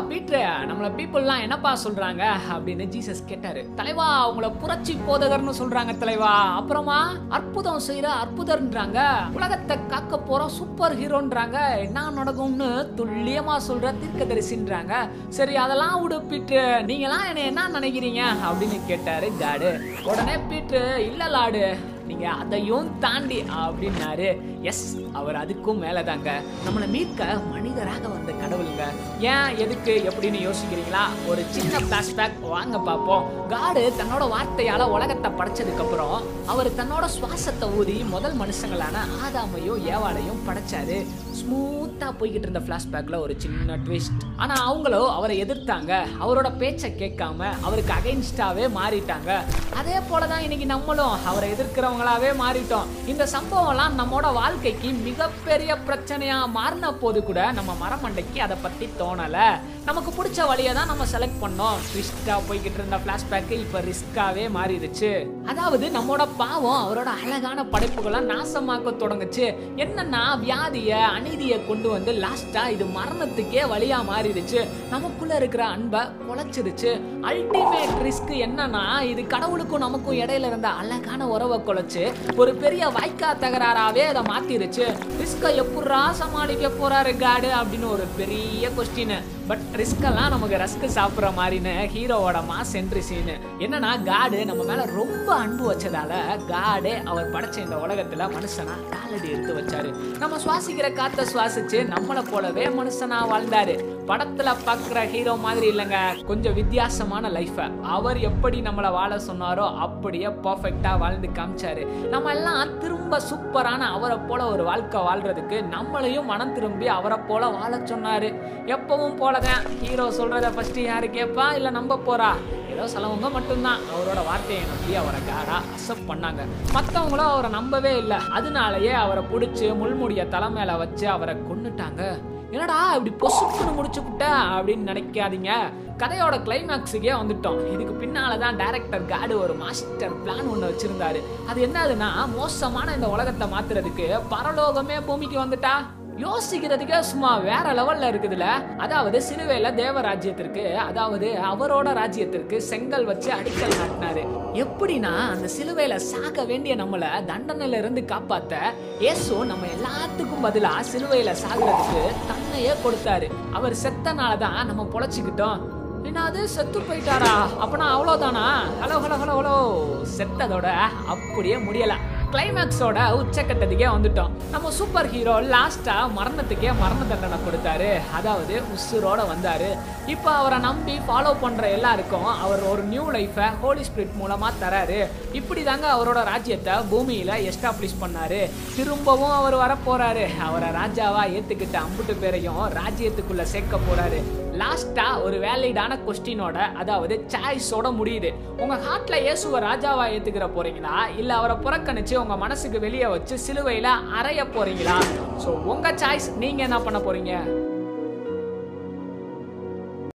பீட்ரு நம்மள பீப்புள்லாம் என்னப்பா சொல்றாங்க? அப்படின்னு ஜீசஸ் கேட்டாரு. தலைவா அவங்கள புரட்சி போதகர்னு சொல்றாங்க தலைவா. அப்புறமா அற்புதம் செய்யற அற்புதர்ன்றாங்க. உலகத்தை காக்க போற சூப்பர் ஹீரோன்றாங்க என்ன நடக்கும்னு துல்லியமா சொல்ற தீர்க்கதரிசின்றாங்க. சரி அதெல்லாம் விடு பீட்ரு. நீங்களாம் என்ன என்ன நினைக்கிறீங்க? அப்படின்னு கேட்டாரு ஜாடு உடனே பீட்ரு இல்ல லாடு நீங்க அதையும் தாண்டி அப்படின்னாரு. எஸ் அவர் அதுக்கும் மேலதாங்க. நம்மளை மீட்க மனிதராக ஏன் எதுக்கு எப்படின்னு யோசிக்கிறீங்களா? ஒரு சின்ன பிளாஷ்பேக் வாங்க பார்ப்போம். காடு தன்னோட வார்த்தையால உலகத்தை படைச்சதுக்கப்புறம் அவர் தன்னோட சுவாசத்தை ஊதி முதல் மனுஷங்களான ஆதாமையும் ஏவாளையும் படைச்சாரு. ஸ்மூத்தாக போய்கிட்டு இருந்த ஃப்ளாஷ்பேக்கில் ஒரு சின்ன ட்விஸ்ட் ஆனால் அவங்களோ அவரை எதிர்த்தாங்க. அவரோட பேச்சை கேட்காம அவருக்கு அகைன்ஸ்டாகவே மாறிட்டாங்க. அதே போலதான் இன்னைக்கு நம்மளும் அவரை எதிர்க்கிறவங்களாவே மாறிட்டோம். இந்த சம்பவம்லாம் நம்மோட வாழ்க்கைக்கு மிகப்பெரிய பிரச்சனையாக மாறின போது கூட நம்ம மரமண்டைக்கு அதை பத்தி தோணலை. நமக்கு பிடிச்ச வழியை தான் நம்ம செலக்ட் பண்ணோம். ட்விஸ்டாக போய்கிட்டு இருந்த ஃப்ளாஷ்பேக்கு இப்ப ரிஸ்காவே மாறிடுச்சு. அதாவது நம்மோட பாவம் அவரோட அழகான படைப்புகளை நாசமாக்க தொடங்குச்சு. என்னன்னா வியாதியை அநீதியை கொண்டு வந்து லாஸ்டா இது மரணத்துக்கே வழியா மாறிடுச்சு. நமக்குள்ள இருக்கிற அன்பை குலைச்சிருச்சு அல்டிமேட் ரிஸ்க் என்னன்னா இது கடவுளுக்கும் நமக்கும் இடையில இருந்த அழகான உறவை குலைச்சு ஒரு பெரிய வாய்க்கா தகராறாவே அதை மாத்திருச்சு ரிஸ்கை எப்படா சமாளிக்க போறாரு காடு அப்படின்னு ஒரு பெரிய கொஸ்டின் பட் ரிஸ்கெல்லாம் நமக்கு ரஸ்க் சாப்பிட்ற மாதிரின்னு ஹீரோவோட மாஸ் என்ட்ரி சீனு என்னன்னா காடு நம்ம மேல ரொம்ப அன்பு வச்சதால காடே அவர் படைச்ச இந்த உலகத்துல மனுஷனா காலடி எடுத்து வச்சாரு. நம்ம சுவாசிக்கிற காத்த சுவாசிச்சு நம்மளை போலவே மனுஷனா வாழ்ந்தாரு. படத்துல பாக்குற ஹீரோ மாதிரி இல்லைங்க கொஞ்சம் வித்தியாசமான லைஃப்பை அவர் எப்படி நம்மளை வாழ சொன்னாரோ அப்படியே பர்ஃபெக்டா வாழ்ந்து காமிச்சாரு. நம்ம எல்லாம் திரும்ப சூப்பரான அவரை போல ஒரு வாழ்க்கை வாழ்றதுக்கு நம்மளையும் மனம் திரும்பி அவரை போல வாழ சொன்னாரு. எப்பவும் போலதான். ஹீரோ சொல்றத ஃபர்ஸ்ட் யாரு கேட்பா இல்ல நம்ப போறா? ஏதோ சிலவங்க மட்டும்தான். அவரோட வார்த்தையை நம்பி அவரை காடா அக்செப்ட் பண்ணாங்க. மற்றவங்களும் அவரை நம்பவே இல்லை. அதனாலயே அவரை பிடிச்சி முள்முடிய தலை வச்சு அவரை கொன்னுட்டாங்க. என்னடா இப்படி பொசுக்குன்னு முடிச்சு விட்ட அப்படின்னு நினைக்காதீங்க. கதையோட கிளைமேக்ஸுக்கே வந்துட்டோம். இதுக்கு பின்னால தான் டைரக்டர் காடு ஒரு மாஸ்டர் பிளான் ஒன்று வச்சிருந்தாரு. அது என்னதுன்னா மோசமான இந்த உலகத்தை மாத்துறதுக்கு பரலோகமே பூமிக்கு வந்துட்டா. யோசிக்கிறதுக்கே சும்மா வேற லெவல்ல இருக்குதுல? அதாவது சிலுவையில தேவ ராஜ்யத்திற்கு அதாவது அவரோட ராஜ்யத்திற்கு செங்கல் வச்சு அடிக்கல் நாட்டினாரு. எப்படின்னா அந்த சிலுவையில சாக வேண்டிய நம்மள தண்டனையில இருந்து காப்பாத்த இயேசு நம்ம எல்லாத்துக்கும் பதிலா சிலுவையில சாகுறதுக்கு தன்னையே கொடுத்தாரு. அவர் செத்தனால தான் நம்ம பொழைச்சிக்கிட்டோம். என்னது செத்து போயிட்டாரா? அப்பனா அவ்வளோதானா ஹலோ ஹலோ ஹலோ ஹலோ. செத்ததோட அப்படியே முடியலை. கிளைமேக்ஸோட உச்சக்கட்டத்துக்கே வந்துட்டோம். நம்ம சூப்பர் ஹீரோ லாஸ்டா மரணத்துக்கே மரண தண்டனை கொடுத்தாரு. அதாவது உசுரோட வந்தாரு. இப்போ அவரை நம்பி ஃபாலோ பண்ற எல்லாருக்கும் அவர் ஒரு நியூ லைஃபை ஹோலி ஸ்பிரிட் மூலமா தராரு. இப்படி தாங்க அவரோட ராஜ்யத்தை பூமியில எஸ்டாப்ளிஷ் பண்ணாரு. திரும்பவும் அவர் வர அவரை ராஜாவா ஏத்துக்கிட்ட அம்புட்டு பேரையும் ராஜ்யத்துக்குள்ள சேர்க்க போறாரு. லாஸ்டா ஒரு வேலிடான கொஸ்டினோட அதாவது சாய்ஸோட முடியுது. உங்க ஹார்ட்ல இயேசுவை ராஜாவா ஏத்துக்கிற போறீங்களா? இல்ல அவரை புறக்கணிச்சு உங்க மனசுக்கு வெளியே வச்சு சிலுவையில அறைய போறீங்களா? ஸோ உங்க சாய்ஸ் நீங்க என்ன பண்ண போறீங்க?